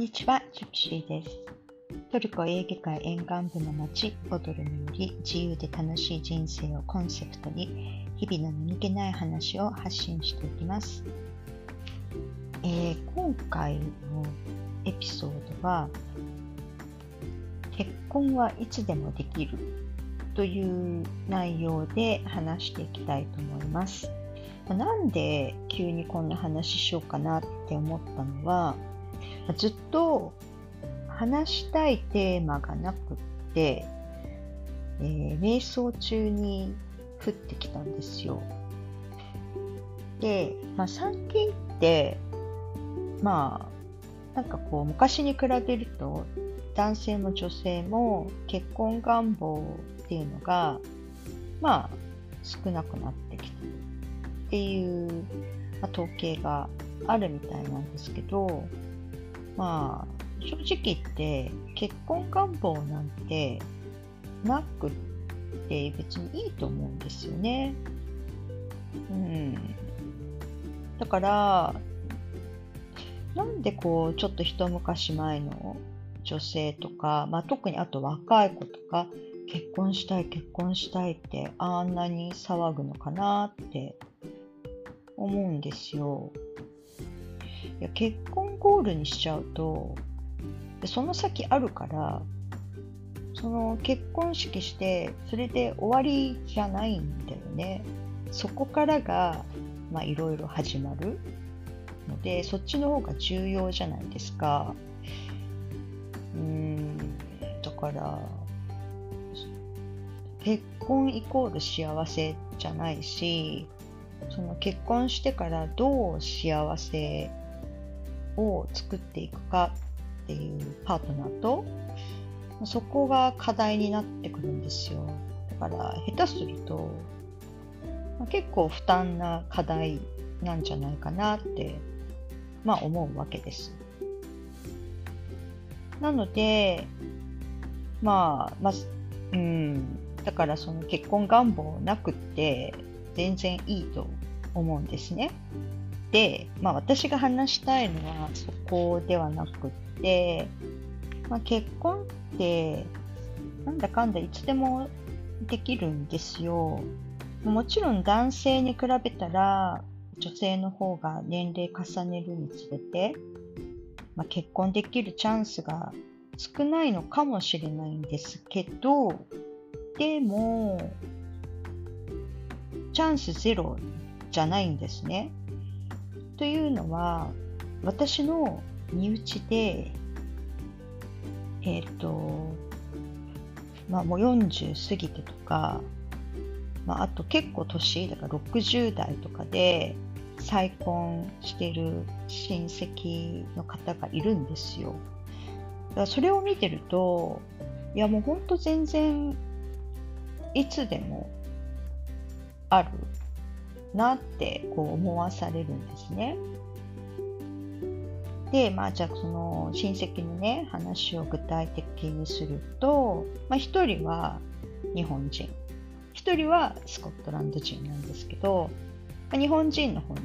にちは、ジプシーです。トルコエーゲ海沿岸部の町、ボドルにより自由で楽しい人生をコンセプトに、日々の何気ない話を発信していきます。えー、今回のエピソードは、結婚はいつでもできるという内容で話していきたいと思います。なんで急にこんな話しようかなって思ったのは、ずっと話したいテーマがなくって、えー、瞑想中に降ってきたんですよ。で、まあ、最近って、まあ、なんかこう、昔に比べると、男性も女性も結婚願望っていうのが、まあ、少なくなってきてるっていう、まあ、統計があるみたいなんですけど、まあ、正直言って結婚願望なんてなくって別にいいと思うんですよね。うん。だから、なんでこう、ちょっと一昔前の女性とか、まあ、特にあと若い子とか、結婚したい、結婚したいってあんなに騒ぐのかなって思うんですよ。いや結婚ゴールにしちゃうとでその先あるからその結婚式してそれで終わりじゃないんだよね。そこからがいろいろ始まる。のでそっちの方が重要じゃないですか。うんだから結婚イコール幸せじゃないしその結婚してからどう幸せを作っていくかっていうパートナーとそこが課題になってくるんですよだから下手すると、ま、結構負担な課題なんじゃないかなってまあ思うわけですなのでまあまずうんだからその結婚願望なくって全然いいと思うんですね。で、まあ、私が話したいのはそこではなくって、まあ、結婚ってなんだかんだいつでもできるんですよ。もちろん男性に比べたら女性の方が年齢重ねるにつれて、まあ、結婚できるチャンスが少ないのかもしれないんですけどでもチャンスゼロじゃないんですね。というのは私の身内でえっ、ー、とまあもう40過ぎてとか、まあ、あと結構年だから60代とかで再婚してる親戚の方がいるんですよ。だからそれを見てるといやもうほんと全然いつでもあるなってこう思わされるんですね。で、まあ、じゃあその親戚のね話を具体的にすると、まあ、1人は日本人1人はスコットランド人なんですけど、まあ、日本人の方の、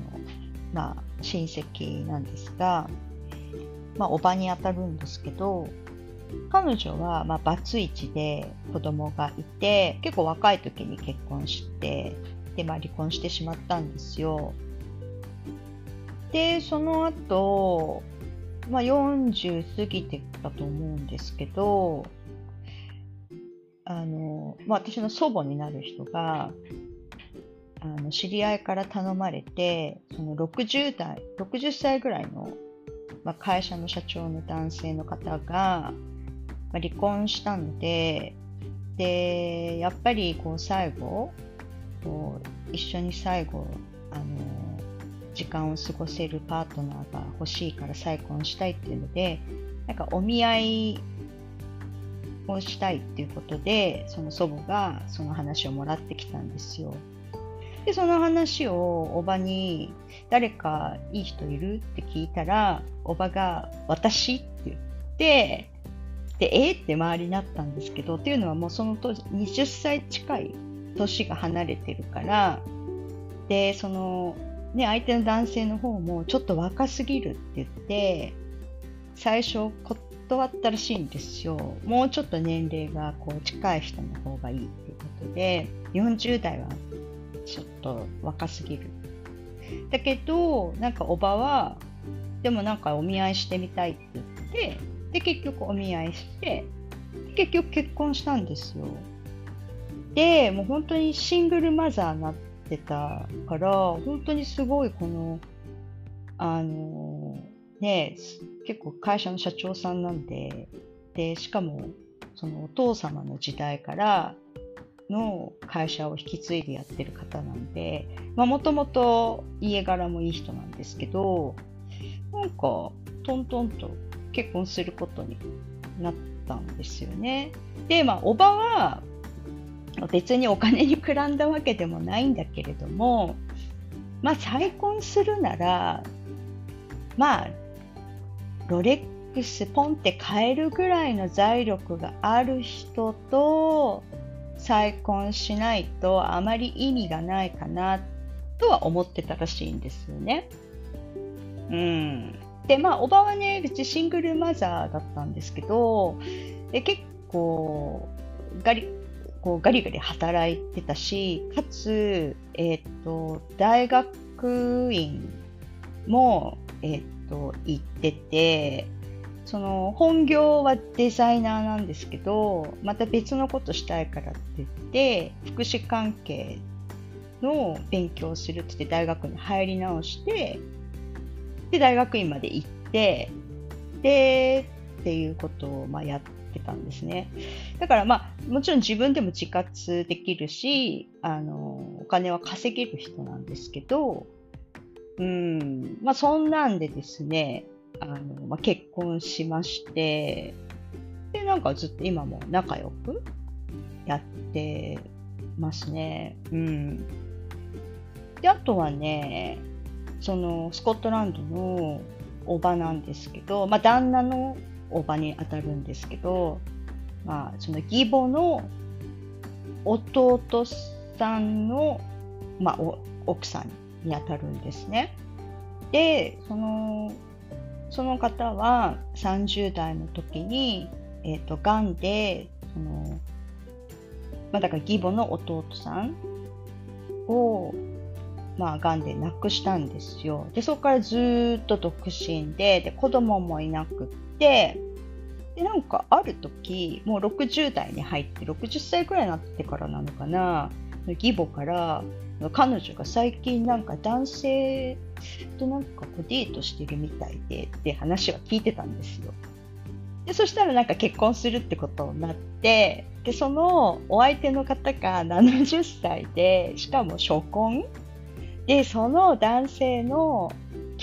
まあ、親戚なんですが、まあ、おばにあたるんですけど彼女は、ま、バツイチで子供がいて結構若い時に結婚してで、まあ、離婚してしまったんですよ。で、その後、まあ、40過ぎてたと思うんですけど、あの、まあ、私の祖母になる人が、あの知り合いから頼まれて、その60代、60歳ぐらいの、まあ、会社の社長の男性の方が、まあ、離婚したので、で、やっぱりこう最後、こう一緒に最後あの時間を過ごせるパートナーが欲しいから再婚したいっていうのでなんかお見合いをしたいっていうことでその祖母がその話をもらってきたんですよ。でその話をおばに「誰かいい人いる?」って聞いたらおばが「私?」って言ってでえー、って周りになったんですけどっていうのはもうその当時20歳近い年が離れてるからでその、ね、相手の男性の方もちょっと若すぎるって言って最初断ったらしいんですよ。もうちょっと年齢がこう近い人の方がいいっていうことで、40代はちょっと若すぎる。だけど、なんかおばは、でもなんかお見合いしてみたいって言って、で、結局お見合いして、結局結婚したんですよ。で、もう本当にシングルマザーになってたから、本当にすごいこの、あの、ね、結構会社の社長さんなんで、で、しかも、そのお父様の時代からの会社を引き継いでやってる方なんで、もともと家柄もいい人なんですけど、なんか、トントンと結婚することになったんですよね。で、まあ、おばは、別にお金にくらんだわけでもないんだけれども、まあ、再婚するなら、まあ、ロレックスポンって買えるぐらいの財力がある人と再婚しないとあまり意味がないかなとは思ってたらしいんですよね。うん。で、まあ、おばはね、別にシングルマザーだったんですけど、で結構、ガリ、こうガリガリ働いてたし、かつ、えっ、ー、と、大学院も、えっ、ー、と、行ってて、その本業はデザイナーなんですけど、また別のことしたいからって言って、福祉関係の勉強をするって言って大学に入り直して、で、大学院まで行って、で、っていうことをまあやってたんですね。だからまあ、もちろん自分でも自活できるし、あの、お金は稼げる人なんですけど、うん、まあそんなんでですね、あの、まあ、結婚しまして、で、なんかずっと今も仲良くやってますね。うん。で、あとはね、そのスコットランドのおばなんですけど、まあ、旦那のおばに当たるんですけど、まあ、その義母の弟さんの、まあ、奥さんに当たるんですね。で、そのその方は30代の時に、えっ、ー、と、癌で、その、まあ、だから義母の弟さんを、まあ、癌で亡くしたんですよ。で、そこからずっと独身で、で、子供もいなくって、で、なんかある時、もう60代に入って、60歳くらいになってからなのかな、義母から、彼女が最近なんか男性となんかこうデートしてるみたいでって話は聞いてたんですよ。でそしたらなんか結婚するってことになってでそのお相手の方が70歳でしかも初婚でその男性の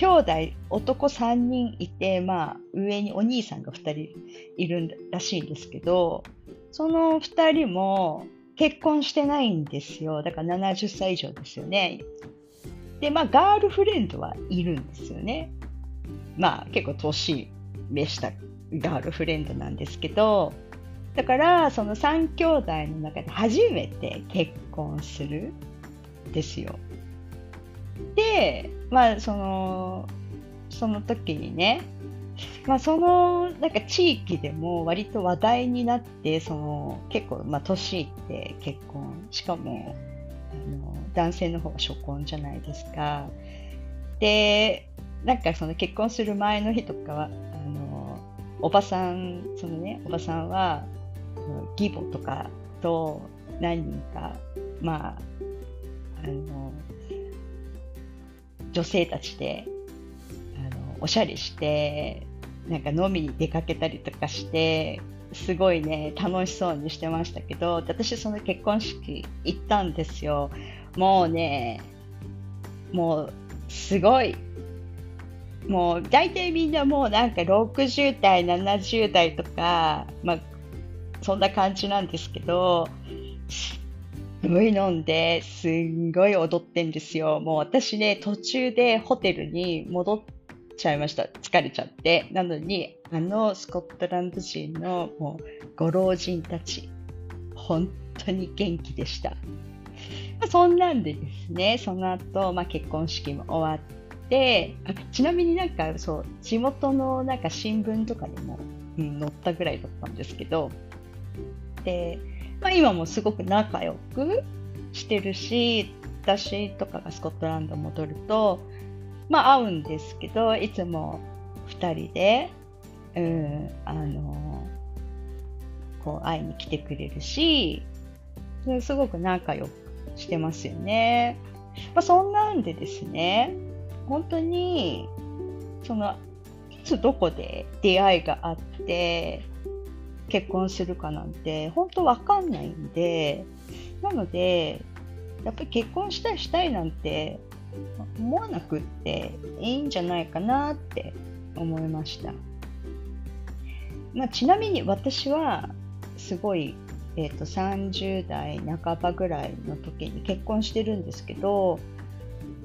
兄弟男3人いて、まあ、上にお兄さんが2人いるらしいんですけどその2人も結婚してないんですよだから70歳以上ですよねで、まあ、ガールフレンドはいるんですよね。まあ、結構年召したガールフレンドなんですけど、だから、その3兄弟の中で初めて結婚するですよ。で、まあ、その、その時にね、まあ、そのなんか地域でも割と話題になってその結構、まあ、年いって結婚しかもあの男性の方が初婚じゃないですか。で、なんかその結婚する前の日とかは、あの、おばさん、そのね、おばさんは、義母とかと何人か、まあ、あの、女性たちで、あの、おしゃれして、なんか飲みに出かけたりとかして、すごいね、楽しそうにしてましたけど、私その結婚式行ったんですよ。もうね、もうすごい。もう大体みんなもうなんか60代、70代とか、まあそんな感じなんですけど、ごい飲んで、すんごい踊ってんですよ。もう私ね、途中でホテルに戻っちゃいました。疲れちゃって。なのに、あのスコットランド人のもうご老人たち、本当に元気でした。あ、そんなんでですね、その後、まあ、結婚式も終わっであちなみになんかそう地元のなんか新聞とかにも、うん、載ったぐらいだったんですけどで、まあ、今もすごく仲良くしてるし私とかがスコットランド戻るとまあ会うんですけどいつも2人で、うん、あのこう会いに来てくれるしすごく仲良くしてますよね。まあ、そんなんでですね本当にそのいつどこで出会いがあって結婚するかなんて本当わかんないんでなのでやっぱり結婚したいしたいなんて思わなくっていいんじゃないかなって思いました、まあ、ちなみに私はすごい、えーと、30代半ばぐらいの時に結婚してるんですけど、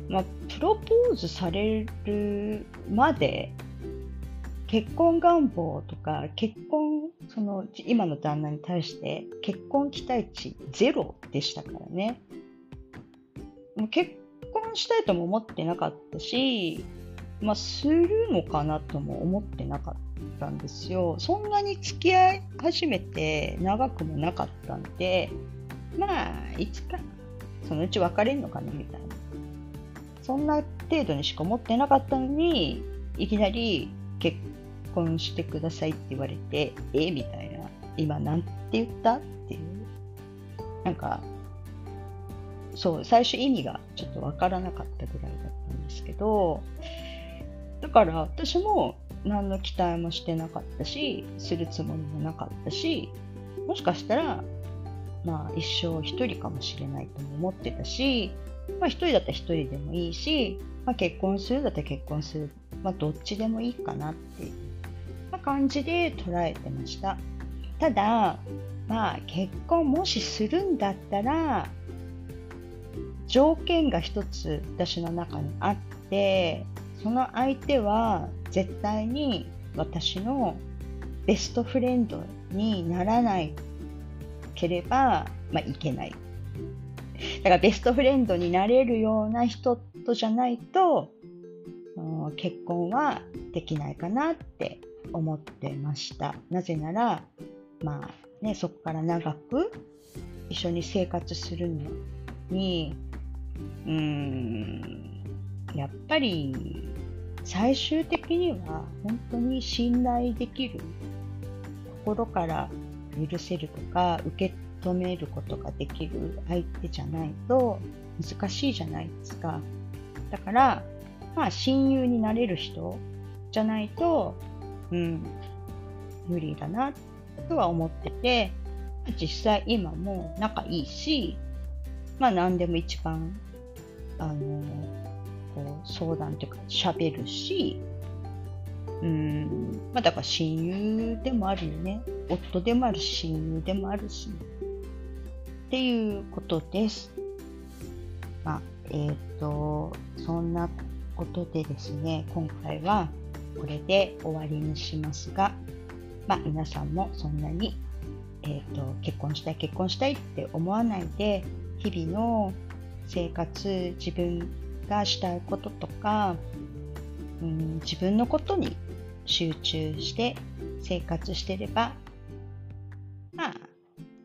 まあ、プロポーズされるまで結婚願望とか結婚その今の旦那に対して結婚期待値ゼロでしたからねもう結婚したいとも思ってなかったし、まあ、するのかなとも思ってなかったんですよ。そんなに付き合い始めて長くもなかったんで、まあ、いつかそのうち別れるのかなみたいな。そんな程度にしか思ってなかったのに、いきなり結婚してくださいって言われて、え？みたいな。今なんて言った？っていう。なんか、そう、最初意味がちょっとわからなかったぐらいだったんですけど、だから私も何の期待もしてなかったし、するつもりもなかったし、もしかしたら、まあ一生一人かもしれないとも思ってたし、まあ一人だったら一人でもいいし、まあ結婚するだったら結婚する。まあどっちでもいいかなっていう、まあ、感じで捉えてました。ただ、まあ結婚もしするんだったら、条件が一つ私の中にあってその相手は絶対に私のベストフレンドにならないければ、まあ、いけない。だからベストフレンドになれるような人とじゃないと、結婚はできないかなって思ってました。なぜなら、まあね、そこから長く一緒に生活するのに、うーん、やっぱり最終的には本当に信頼できる心から許せるとか受け止めることができる相手じゃないと難しいじゃないですか。だから、まあ親友になれる人じゃないと、うん、無理だなとは思ってて、実際今も仲いいし、まあ何でも一番あのこう相談というか喋るし、うん、まあだから親友でもあるよね。夫でもあるし、親友でもあるし。っていうことです。まあ、えっ、ー、と、そんなことでですね、今回はこれで終わりにしますが、まあ皆さんもそんなに、えっ、ー、と、結婚したい、結婚したいって思わないで、日々の生活自分がしたいこととか、うん、自分のことに集中して生活してればまあ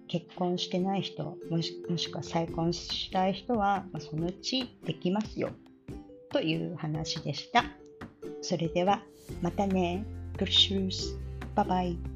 結婚してない人もしもしくは再婚したい人は、まあ、そのうちできますよという話でした。それではまたね。グッシュース。バイバイ。